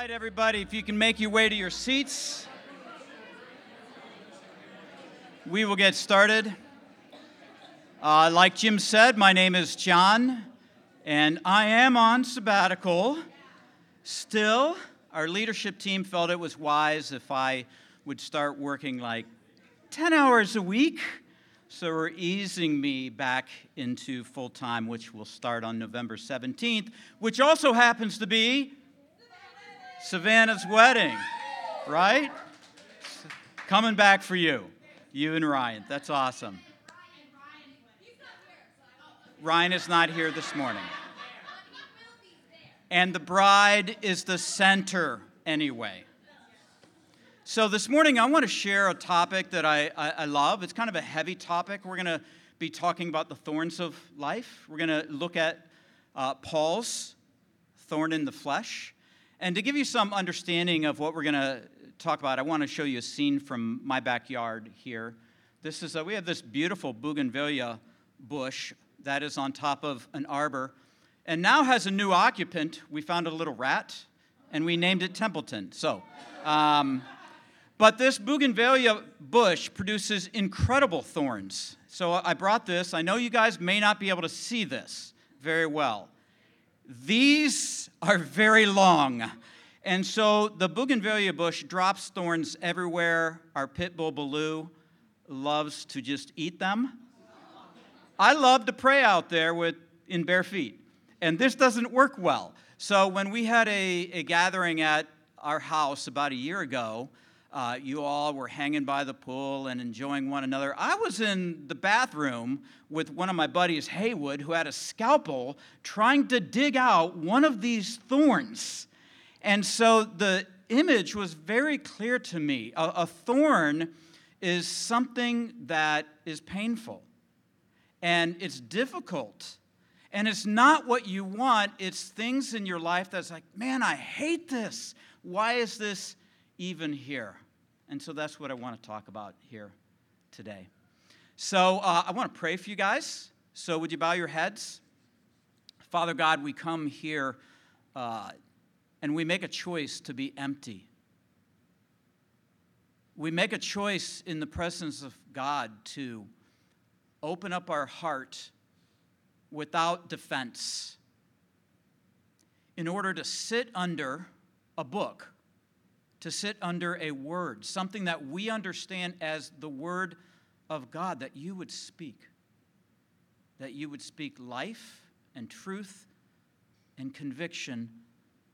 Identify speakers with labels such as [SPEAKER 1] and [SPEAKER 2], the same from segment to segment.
[SPEAKER 1] right, everybody, if you can make your way to your seats, we will get started. Uh, like Jim said, my name is John, and I am on sabbatical. Still, our leadership team felt it was wise if I would start working like 10 hours a week. So we're easing me back into full time, which will start on November 17th, which also happens to be Savannah's wedding, right? Coming back for you, you and Ryan. That's awesome. Ryan is not here this morning. And the bride is the center anyway. So, this morning I want to share a topic that I, I, I love. It's kind of a heavy topic. We're going to be talking about the thorns of life. We're going to look at uh, Paul's thorn in the flesh. And to give you some understanding of what we're going to talk about, I want to show you a scene from my backyard here. This is a, we have this beautiful bougainvillea bush that is on top of an arbor and now has a new occupant. We found a little rat and we named it Templeton. So, um, but this bougainvillea bush produces incredible thorns. So I brought this. I know you guys may not be able to see this very well. These are very long. And so the bougainvillea bush drops thorns everywhere. Our pit bull Baloo loves to just eat them. I love to pray out there with in bare feet. And this doesn't work well. So when we had a, a gathering at our house about a year ago, uh, you all were hanging by the pool and enjoying one another. I was in the bathroom with one of my buddies, Haywood, who had a scalpel trying to dig out one of these thorns. And so the image was very clear to me. A, a thorn is something that is painful and it's difficult. And it's not what you want, it's things in your life that's like, man, I hate this. Why is this even here. And so that's what I want to talk about here today. So uh, I want to pray for you guys. So would you bow your heads? Father God, we come here uh, and we make a choice to be empty. We make a choice in the presence of God to open up our heart without defense in order to sit under a book to sit under a word, something that we understand as the word of God, that you would speak, that you would speak life and truth and conviction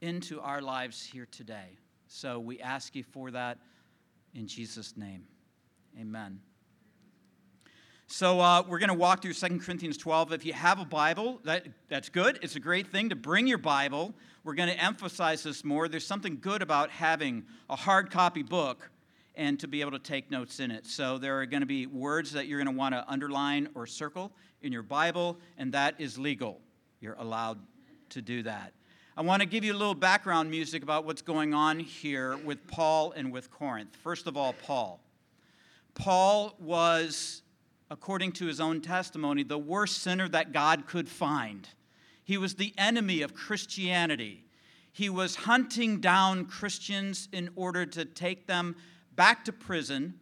[SPEAKER 1] into our lives here today. So we ask you for that in Jesus' name. Amen. So uh, we're going to walk through 2 Corinthians 12. If you have a Bible, that, that's good. It's a great thing to bring your Bible. We're going to emphasize this more. There's something good about having a hard copy book and to be able to take notes in it. So there are going to be words that you're going to want to underline or circle in your Bible, and that is legal. You're allowed to do that. I want to give you a little background music about what's going on here with Paul and with Corinth. First of all, Paul. Paul was according to his own testimony, the worst sinner that God could find. He was the enemy of Christianity. He was hunting down Christians in order to take them back to prison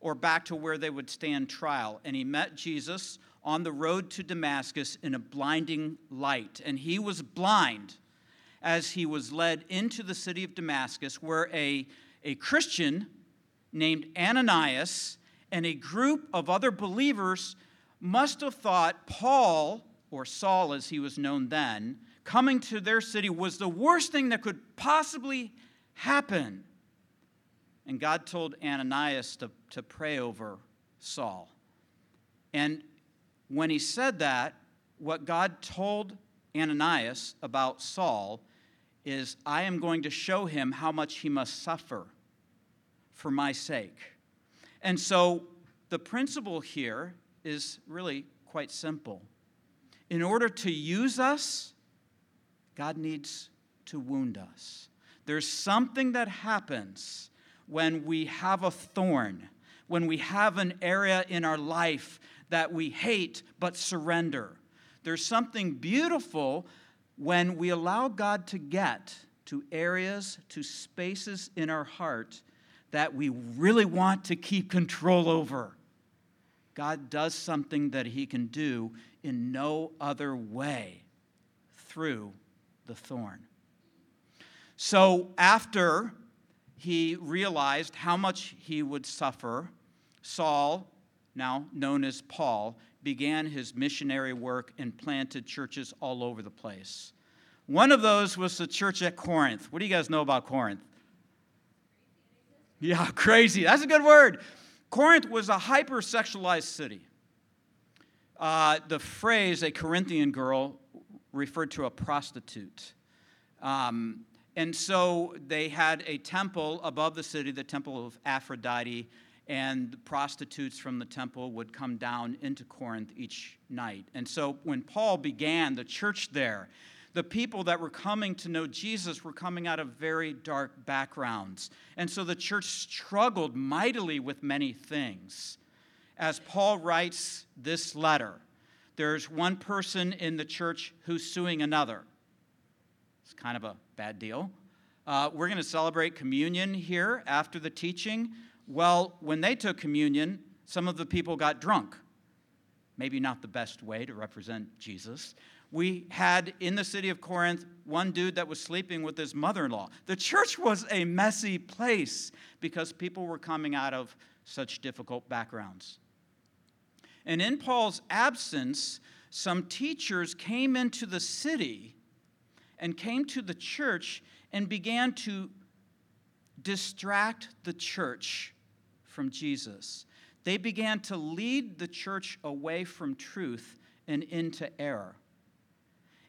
[SPEAKER 1] or back to where they would stand trial. And he met Jesus on the road to Damascus in a blinding light. And he was blind as he was led into the city of Damascus, where a, a Christian named Ananias and a group of other believers must have thought Paul, or Saul as he was known then, coming to their city was the worst thing that could possibly happen. And God told Ananias to, to pray over Saul. And when he said that, what God told Ananias about Saul is, I am going to show him how much he must suffer for my sake. And so the principle here is really quite simple. In order to use us, God needs to wound us. There's something that happens when we have a thorn, when we have an area in our life that we hate but surrender. There's something beautiful when we allow God to get to areas, to spaces in our heart that we really want to keep control over. God does something that He can do in no other way through the thorn. So, after he realized how much he would suffer, Saul, now known as Paul, began his missionary work and planted churches all over the place. One of those was the church at Corinth. What do you guys know about Corinth? Yeah, crazy. That's a good word. Corinth was a hypersexualized city. Uh, the phrase a Corinthian girl referred to a prostitute. Um, and so they had a temple above the city, the temple of Aphrodite, and prostitutes from the temple would come down into Corinth each night. And so when Paul began the church there, the people that were coming to know Jesus were coming out of very dark backgrounds. And so the church struggled mightily with many things. As Paul writes this letter, there's one person in the church who's suing another. It's kind of a bad deal. Uh, we're going to celebrate communion here after the teaching. Well, when they took communion, some of the people got drunk. Maybe not the best way to represent Jesus we had in the city of Corinth one dude that was sleeping with his mother in law. The church was a messy place because people were coming out of such difficult backgrounds. And in Paul's absence, some teachers came into the city and came to the church and began to distract the church from Jesus. They began to lead the church away from truth and into error.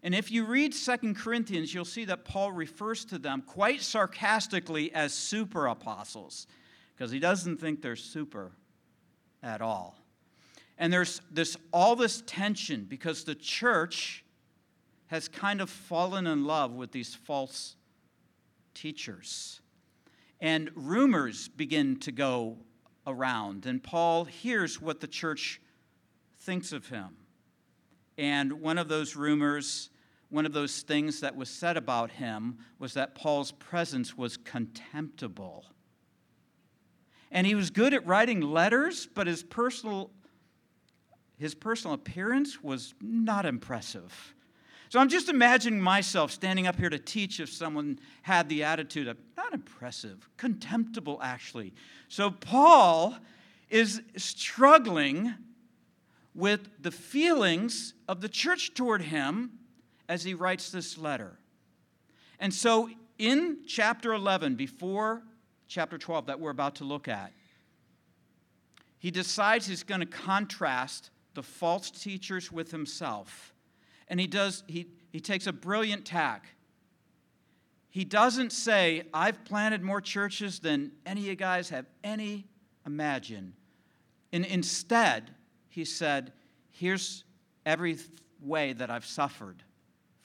[SPEAKER 1] And if you read Second Corinthians, you'll see that Paul refers to them quite sarcastically as super apostles, because he doesn't think they're super at all. And there's this all this tension because the church has kind of fallen in love with these false teachers. And rumors begin to go around, and Paul hears what the church thinks of him. And one of those rumors one of those things that was said about him was that Paul's presence was contemptible. And he was good at writing letters, but his personal, his personal appearance was not impressive. So I'm just imagining myself standing up here to teach if someone had the attitude of not impressive, contemptible, actually. So Paul is struggling with the feelings of the church toward him as he writes this letter. And so, in chapter 11, before chapter 12 that we're about to look at, he decides he's going to contrast the false teachers with himself. And he does, he, he takes a brilliant tack. He doesn't say, I've planted more churches than any of you guys have any imagine. And instead, he said, Here's every way that I've suffered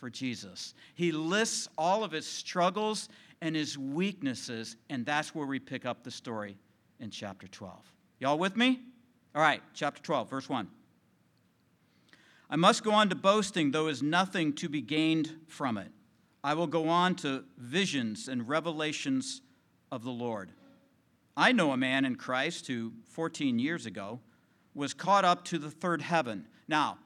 [SPEAKER 1] for Jesus. He lists all of his struggles and his weaknesses, and that's where we pick up the story in chapter 12. Y'all with me? All right, chapter 12, verse 1. I must go on to boasting, though is nothing to be gained from it. I will go on to visions and revelations of the Lord. I know a man in Christ who, 14 years ago, was caught up to the third heaven. Now,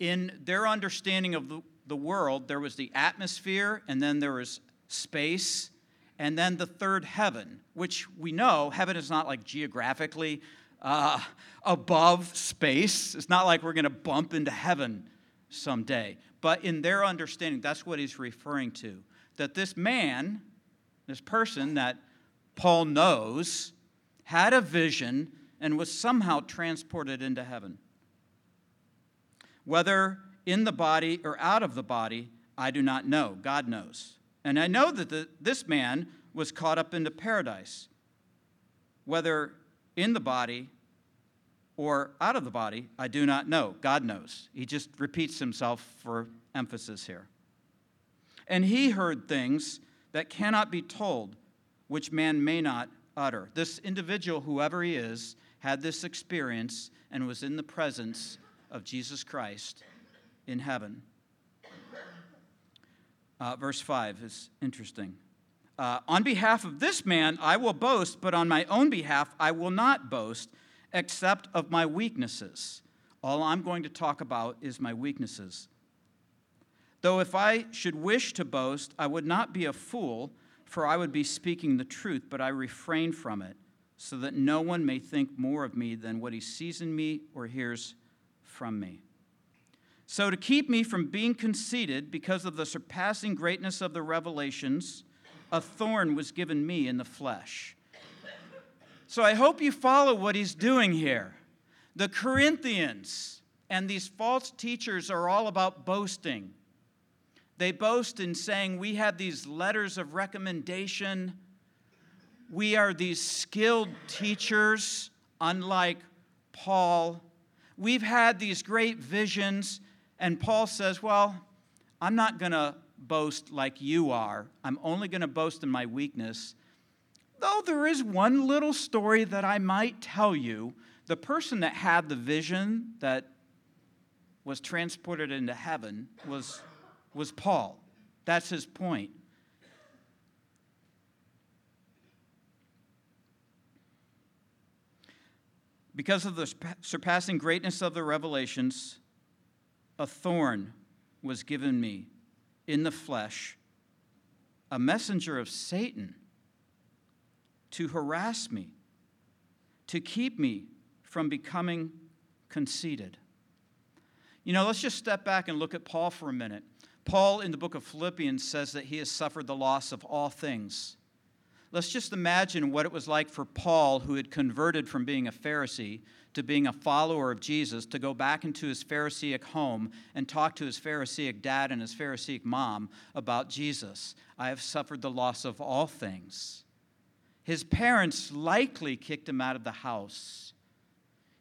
[SPEAKER 1] in their understanding of the the world, there was the atmosphere, and then there was space, and then the third heaven, which we know heaven is not like geographically uh, above space. It's not like we're going to bump into heaven someday. But in their understanding, that's what he's referring to. That this man, this person that Paul knows, had a vision and was somehow transported into heaven. Whether in the body or out of the body, I do not know. God knows. And I know that the, this man was caught up into paradise, whether in the body or out of the body, I do not know. God knows. He just repeats himself for emphasis here. And he heard things that cannot be told, which man may not utter. This individual, whoever he is, had this experience and was in the presence of Jesus Christ in heaven. Uh, verse 5 is interesting. uh, On behalf of this man, I will boast, but on my own behalf, I will not boast, except of my weaknesses. All I'm going to talk about is my weaknesses. Though if I should wish to boast, I would not be a fool, for I would be speaking the truth, but I refrain from it, so that no one may think more of me than what he sees in me or hears from me. So, to keep me from being conceited because of the surpassing greatness of the revelations, a thorn was given me in the flesh. So, I hope you follow what he's doing here. The Corinthians and these false teachers are all about boasting. They boast in saying, We have these letters of recommendation. We are these skilled teachers, unlike Paul. We've had these great visions. And Paul says, Well, I'm not going to boast like you are. I'm only going to boast in my weakness. Though there is one little story that I might tell you. The person that had the vision that was transported into heaven was was Paul. That's his point. Because of the surpassing greatness of the revelations, a thorn was given me in the flesh, a messenger of Satan to harass me, to keep me from becoming conceited. You know, let's just step back and look at Paul for a minute. Paul in the book of Philippians says that he has suffered the loss of all things. Let's just imagine what it was like for Paul, who had converted from being a Pharisee to being a follower of Jesus, to go back into his Pharisaic home and talk to his Pharisaic dad and his Pharisaic mom about Jesus. I have suffered the loss of all things. His parents likely kicked him out of the house.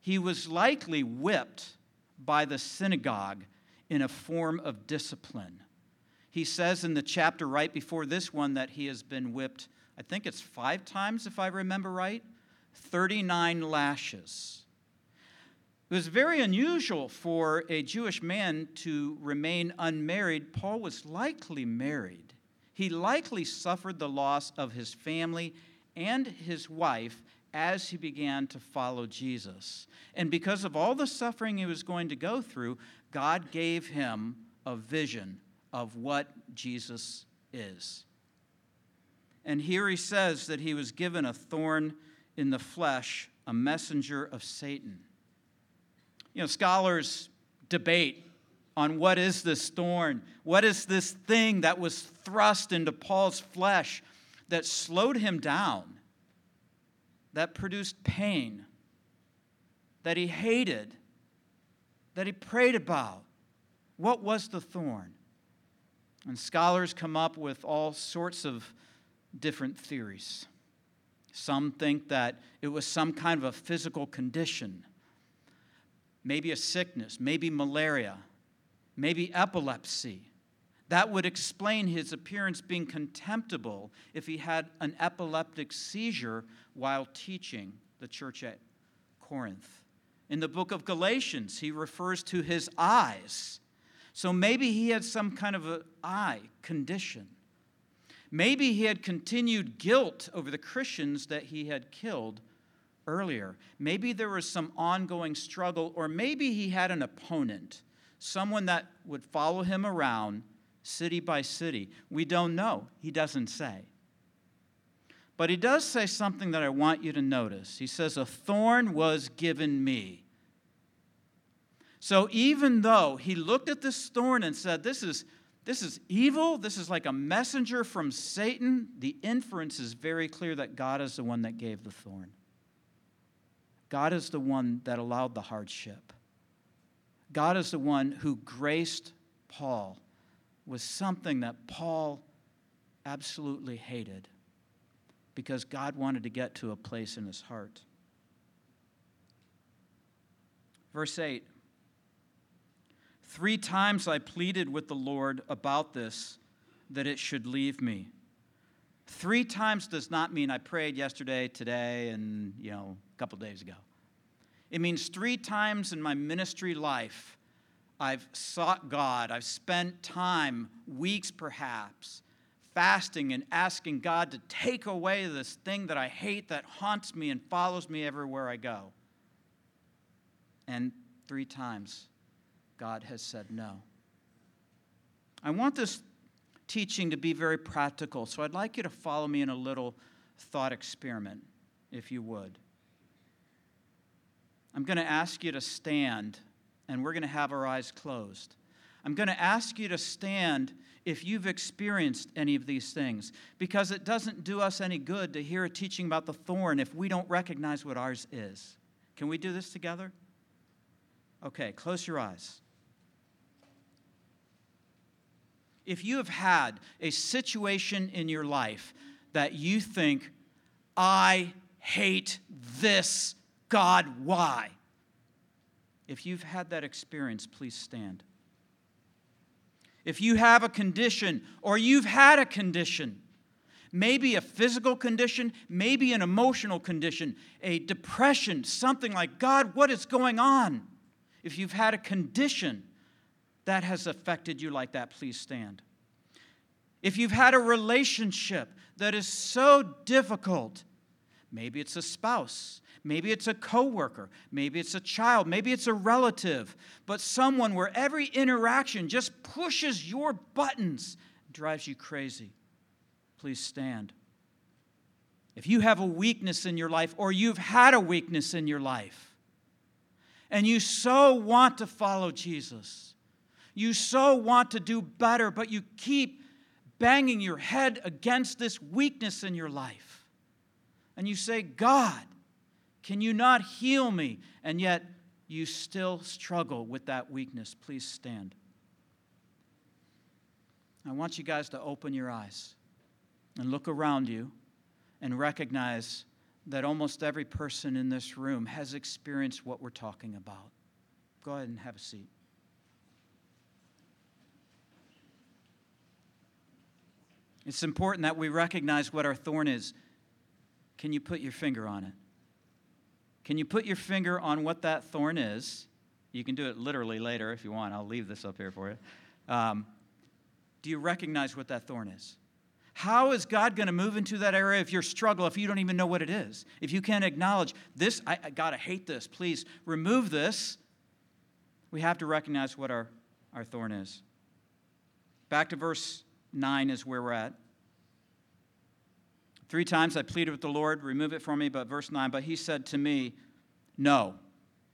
[SPEAKER 1] He was likely whipped by the synagogue in a form of discipline. He says in the chapter right before this one that he has been whipped, I think it's five times, if I remember right, 39 lashes. It was very unusual for a Jewish man to remain unmarried. Paul was likely married. He likely suffered the loss of his family and his wife as he began to follow Jesus. And because of all the suffering he was going to go through, God gave him a vision of what Jesus is. And here he says that he was given a thorn in the flesh, a messenger of Satan. You know, scholars debate on what is this thorn? What is this thing that was thrust into Paul's flesh that slowed him down, that produced pain, that he hated, that he prayed about. What was the thorn? And scholars come up with all sorts of different theories. Some think that it was some kind of a physical condition, maybe a sickness, maybe malaria, maybe epilepsy. That would explain his appearance being contemptible if he had an epileptic seizure while teaching the church at Corinth. In the book of Galatians, he refers to his eyes. So maybe he had some kind of an eye condition. Maybe he had continued guilt over the Christians that he had killed earlier. Maybe there was some ongoing struggle, or maybe he had an opponent, someone that would follow him around city by city. We don't know. He doesn't say. But he does say something that I want you to notice. He says, A thorn was given me. So even though he looked at this thorn and said, This is, this is evil, this is like a messenger from Satan, the inference is very clear that God is the one that gave the thorn. God is the one that allowed the hardship. God is the one who graced Paul with something that Paul absolutely hated because God wanted to get to a place in his heart. Verse 8 Three times I pleaded with the Lord about this, that it should leave me. Three times does not mean I prayed yesterday, today, and, you know, a couple days ago. It means three times in my ministry life, I've sought God. I've spent time, weeks perhaps, fasting and asking God to take away this thing that I hate that haunts me and follows me everywhere I go. And three times, God has said no. I want this teaching to be very practical, so I'd like you to follow me in a little thought experiment, if you would. I'm going to ask you to stand, and we're going to have our eyes closed. I'm going to ask you to stand if you've experienced any of these things, because it doesn't do us any good to hear a teaching about the thorn if we don't recognize what ours is. Can we do this together? Okay, close your eyes. If you have had a situation in your life that you think, I hate this, God, why? If you've had that experience, please stand. If you have a condition or you've had a condition, maybe a physical condition, maybe an emotional condition, a depression, something like, God, what is going on? If you've had a condition that has affected you like that, please stand. If you've had a relationship that is so difficult, maybe it's a spouse, maybe it's a coworker, maybe it's a child, maybe it's a relative, but someone where every interaction just pushes your buttons, drives you crazy. Please stand. If you have a weakness in your life or you've had a weakness in your life, and you so want to follow Jesus, you so want to do better, but you keep banging your head against this weakness in your life. And you say, God, can you not heal me? And yet you still struggle with that weakness. Please stand. I want you guys to open your eyes and look around you and recognize that almost every person in this room has experienced what we're talking about. Go ahead and have a seat. It's important that we recognize what our thorn is. Can you put your finger on it? Can you put your finger on what that thorn is? You can do it literally later if you want. I'll leave this up here for you. Um, do you recognize what that thorn is? How is God going to move into that area of your struggle if you don't even know what it is? If you can't acknowledge this, I, I hate this. Please remove this. We have to recognize what our, our thorn is. Back to verse 9 is where we're at. Three times I pleaded with the Lord, remove it from me, but verse 9, but he said to me, No.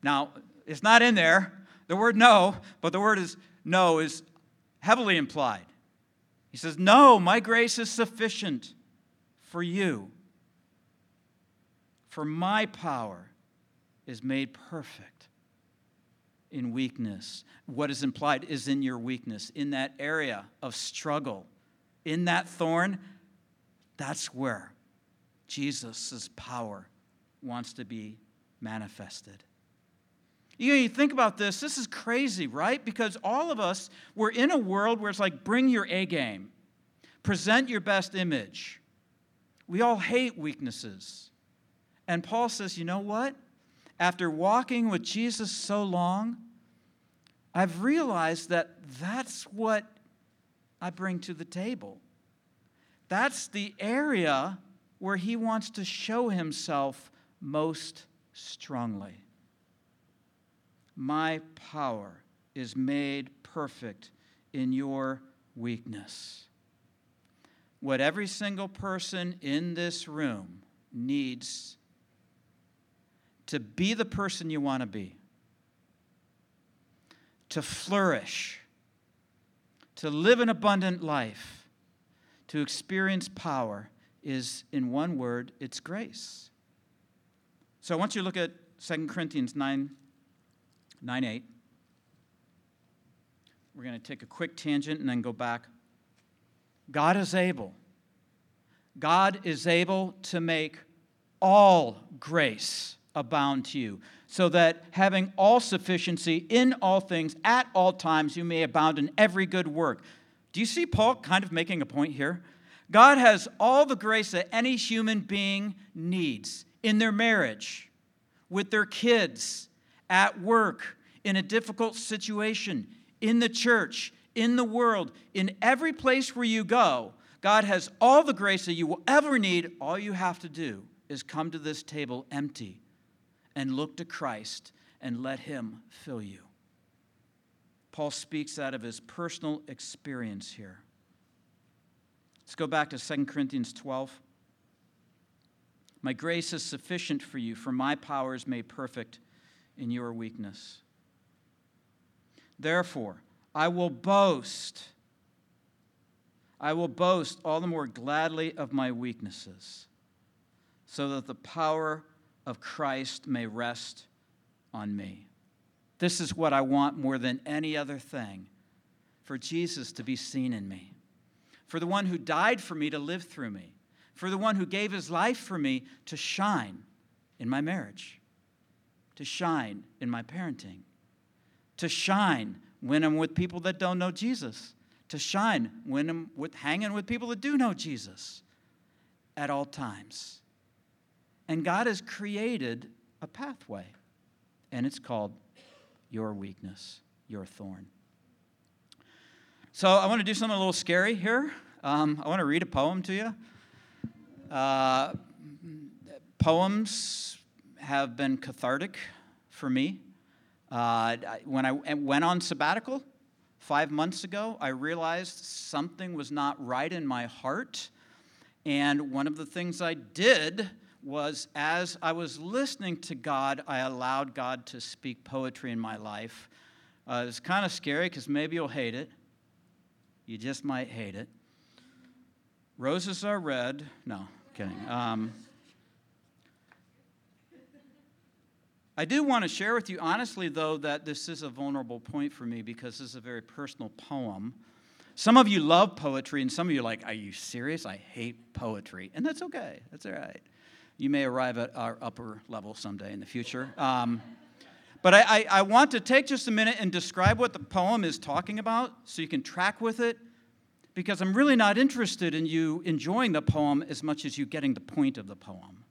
[SPEAKER 1] Now, it's not in there, the word no, but the word is no is heavily implied. He says, No, my grace is sufficient for you. For my power is made perfect in weakness. What is implied is in your weakness, in that area of struggle, in that thorn. That's where Jesus' power wants to be manifested. You, know, you think about this, this is crazy, right? Because all of us, we're in a world where it's like bring your A game, present your best image. We all hate weaknesses. And Paul says, you know what? After walking with Jesus so long, I've realized that that's what I bring to the table. That's the area where he wants to show himself most strongly. My power is made perfect in your weakness. What every single person in this room needs to be the person you want to be, to flourish, to live an abundant life, to experience power is, in one word, it's grace. So I want you to look at 2 Corinthians 9, 9 8. We're going to take a quick tangent and then go back. God is able. God is able to make all grace abound to you, so that having all sufficiency in all things at all times, you may abound in every good work. Do you see Paul kind of making a point here? God has all the grace that any human being needs in their marriage, with their kids, at work, in a difficult situation, in the church, in the world, in every place where you go. God has all the grace that you will ever need. All you have to do is come to this table empty and look to Christ and let Him fill you. Paul speaks out of his personal experience here. Let's go back to 2 Corinthians 12. My grace is sufficient for you, for my power is made perfect in your weakness. Therefore, I will boast. I will boast all the more gladly of my weaknesses, so that the power of Christ may rest on me. This is what I want more than any other thing for Jesus to be seen in me, for the one who died for me to live through me, for the one who gave his life for me to shine in my marriage, to shine in my parenting, to shine when I'm with people that don't know Jesus, to shine when I'm with, hanging with people that do know Jesus at all times. And God has created a pathway, and it's called your weakness, your thorn. So I want to do something a little scary here. Um, I want to read a poem to you. Uh, poems have been cathartic for me. Uh, when I went on sabbatical five months ago, I realized something was not right in my heart. And one of the things I did was as I was listening to God, I allowed God to speak poetry in my life. Uh, it's kind of scary because maybe you'll hate it. You just might hate it. Roses are red. No, kidding. Um, I do want to share with you, honestly, though, that this is a vulnerable point for me because this is a very personal poem. Some of you love poetry, and some of you are like, Are you serious? I hate poetry. And that's okay. That's all right you may arrive at our upper level someday in the future. Um, but I, I, I, want to take just a minute and describe what the poem is talking about so you can track with it, because I'm really not interested in you enjoying the poem as much as you getting the point of the poem.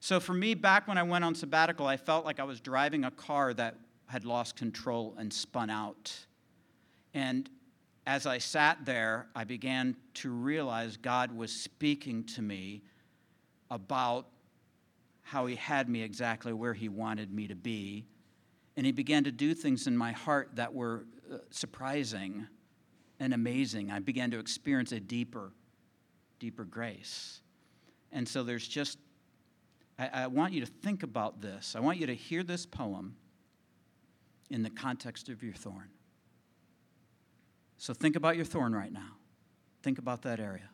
[SPEAKER 1] So for me, back when I went on sabbatical, I felt like I was driving a car that had lost control and spun out. And as I sat there, I began to realize God was speaking to me about how he had me exactly where he wanted me to be. And he began to do things in my heart that were uh, surprising and amazing. I began to experience a deeper, deeper grace. And so there's just, I, I want you to think about this. I want you to hear this poem in the context of your thorn. So think about your thorn right now. Think about that area.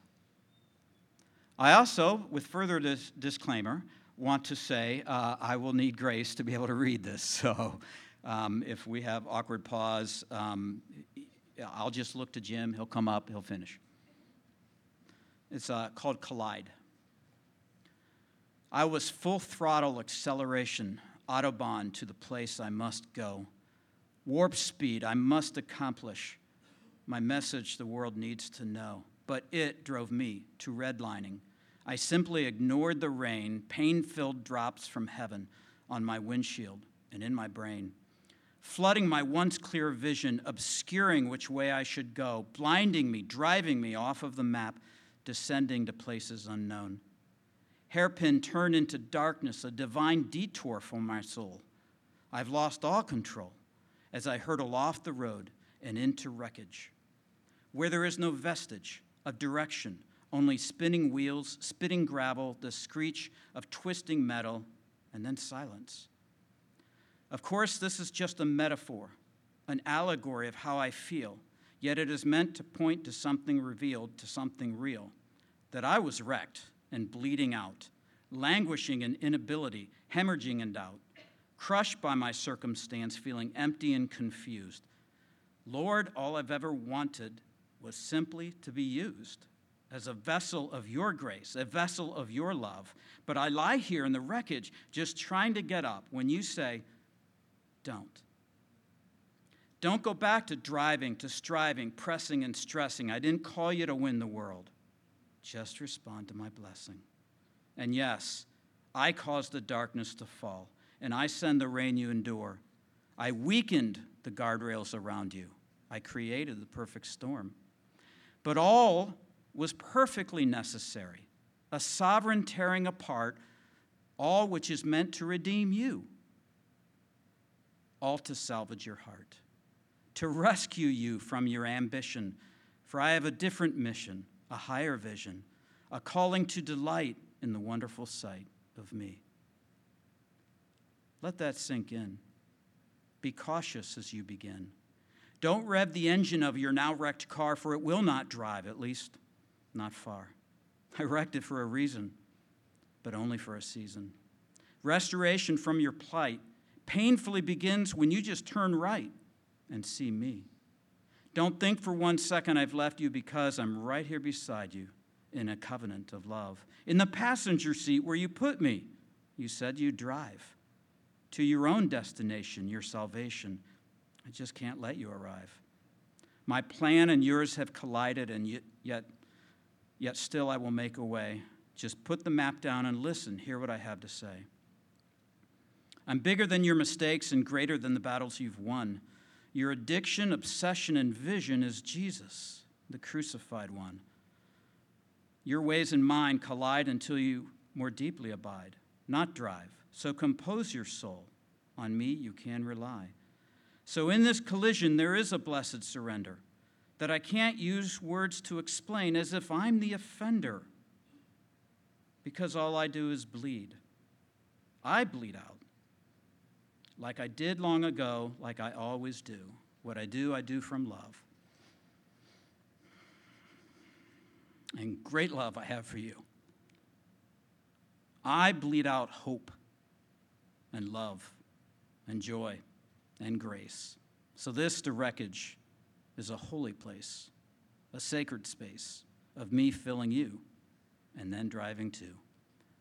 [SPEAKER 1] I also, with further dis- disclaimer, want to say uh, I will need grace to be able to read this. So um, if we have awkward pause, um, I'll just look to Jim. He'll come up, he'll finish. It's uh, called Collide. I was full throttle acceleration, Autobahn to the place I must go. Warp speed I must accomplish. My message the world needs to know but it drove me to redlining. I simply ignored the rain, pain filled drops from heaven on my windshield and in my brain, flooding my once clear vision, obscuring which way I should go, blinding me, driving me off of the map, descending to places unknown. Hairpin turned into darkness, a divine detour for my soul. I've lost all control as I hurtle off the road and into wreckage. Where there is no vestige, of direction, only spinning wheels, spitting gravel, the screech of twisting metal, and then silence. Of course, this is just a metaphor, an allegory of how I feel, yet it is meant to point to something revealed, to something real. That I was wrecked and bleeding out, languishing in inability, hemorrhaging in doubt, crushed by my circumstance, feeling empty and confused. Lord, all I've ever wanted was simply to be used as a vessel of your grace, a vessel of your love. But I lie here in the wreckage just trying to get up when you say, don't. Don't go back to driving, to striving, pressing, and stressing. I didn't call you to win the world. Just respond to my blessing. And yes, I caused the darkness to fall, and I send the rain you endure. I weakened the guardrails around you. I created the perfect storm. But all was perfectly necessary, a sovereign tearing apart all which is meant to redeem you, all to salvage your heart, to rescue you from your ambition. For I have a different mission, a higher vision, a calling to delight in the wonderful sight of me. Let that sink in. Be cautious as you begin. Don't rev the engine of your now wrecked car, for it will not drive, at least not far. I wrecked it for a reason, but only for a season. Restoration from your plight painfully begins when you just turn right and see me. Don't think for one second I've left you because I'm right here beside you in a covenant of love. In the passenger seat where you put me, you said you'd drive to your own destination, your salvation. I just can't let you arrive. My plan and yours have collided, and yet, yet still I will make a way. Just put the map down and listen. Hear what I have to say. I'm bigger than your mistakes and greater than the battles you've won. Your addiction, obsession, and vision is Jesus, the crucified one. Your ways and mine collide until you more deeply abide, not drive. So compose your soul. On me you can rely. So in this collision, there is a blessed surrender that I can't use words to explain as if I'm the offender, because all I do is bleed. I bleed out. Like I did long ago, like I always do. What I do, I do from love. And great love I have for you. I bleed out hope and love and joy and grace. So, this, the wreckage, is a holy place, a sacred space of me filling you and then driving to.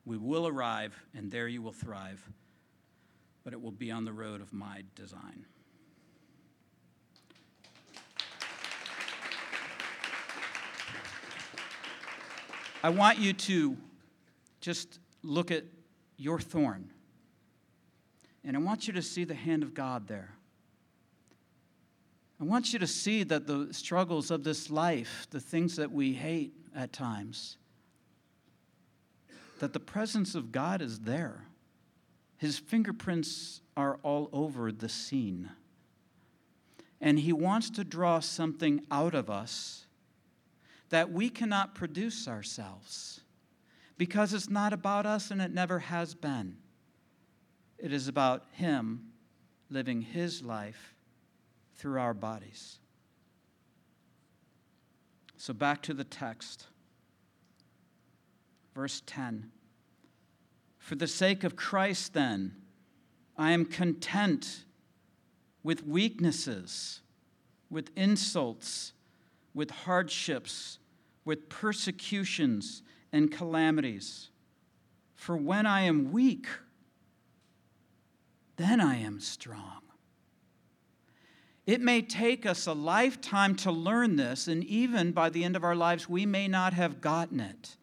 [SPEAKER 1] We will arrive, and there you will thrive, but it will be on the road of my design. I want you to just look at your thorn and I want you to see the hand of God there. I want you to see that the struggles of this life, the things that we hate at times, that the presence of God is there. His fingerprints are all over the scene. And He wants to draw something out of us that we cannot produce ourselves because it's not about us and it never has been. It is about Him living His life through our bodies. So back to the text. Verse 10 For the sake of Christ, then, I am content with weaknesses, with insults, with hardships, with persecutions and calamities. For when I am weak, then I am strong. It may take us a lifetime to learn this, and even by the end of our lives, we may not have gotten it.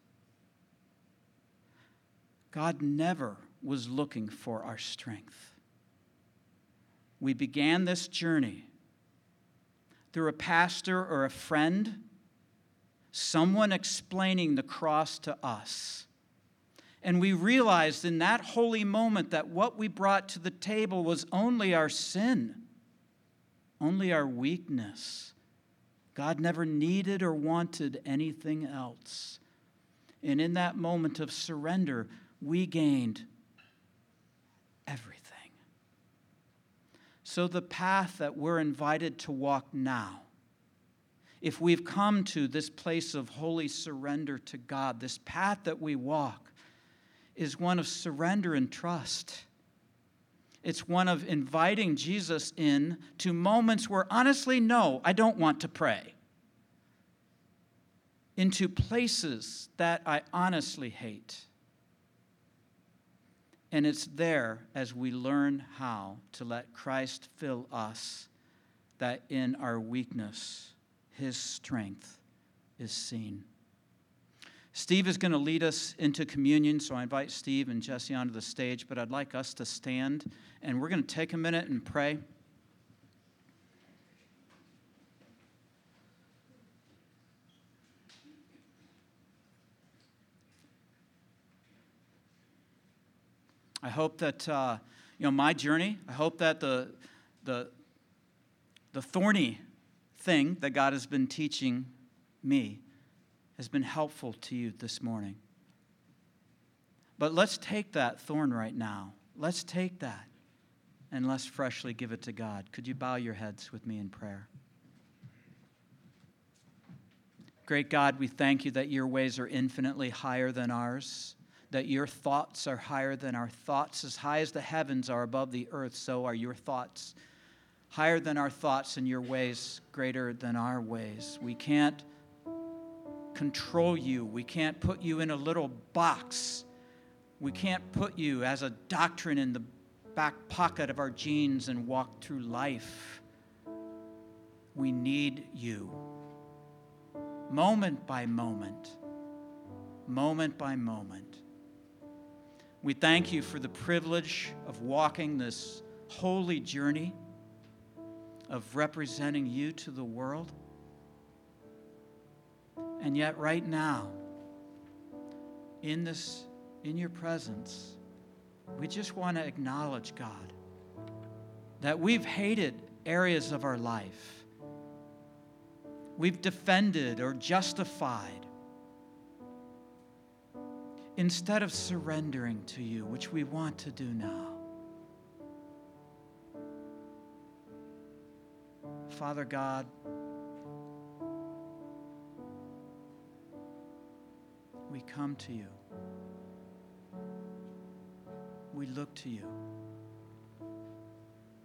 [SPEAKER 1] God never was looking for our strength. We began this journey through a pastor or a friend, someone explaining the cross to us. And we realized in that holy moment that what we brought to the table was only our sin, only our weakness. God never needed or wanted anything else. And in that moment of surrender, we gained everything. So, the path that we're invited to walk now, if we've come to this place of holy surrender to God, this path that we walk, is one of surrender and trust. It's one of inviting Jesus in to moments where, honestly, no, I don't want to pray. Into places that I honestly hate. And it's there as we learn how to let Christ fill us that in our weakness, his strength is seen. Steve is going to lead us into communion, so I invite Steve and Jesse onto the stage, but I'd like us to stand and we're going to take a minute and pray. I hope that uh, you know my journey. I hope that the the the thorny thing that God has been teaching me has been helpful to you this morning. But let's take that thorn right now. Let's take that and let's freshly give it to God. Could you bow your heads with me in prayer? Great God, we thank you that your ways are infinitely higher than ours, that your thoughts are higher than our thoughts. As high as the heavens are above the earth, so are your thoughts. Higher than our thoughts and your ways greater than our ways. We can't control you. We can't put you in a little box. We can't put you as a doctrine in the back pocket of our jeans and walk through life. We need you. Moment by moment, moment by moment. We thank you for the privilege of walking this holy journey of representing you to the world. And yet, right now, in this, in your presence, we just want to acknowledge, God, that we've hated areas of our life. We've defended or justified instead of surrendering to you, which we want to do now. Father God, we come to you. We look to you.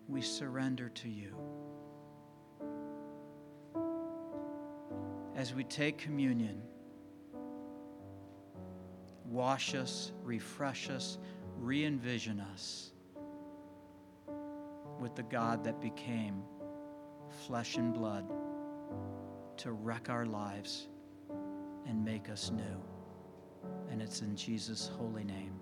[SPEAKER 1] We surrender to you. As we take communion, wash us, refresh us, re envision us with the God that became flesh and blood to wreck our lives and make us new. And it's in Jesus' holy name.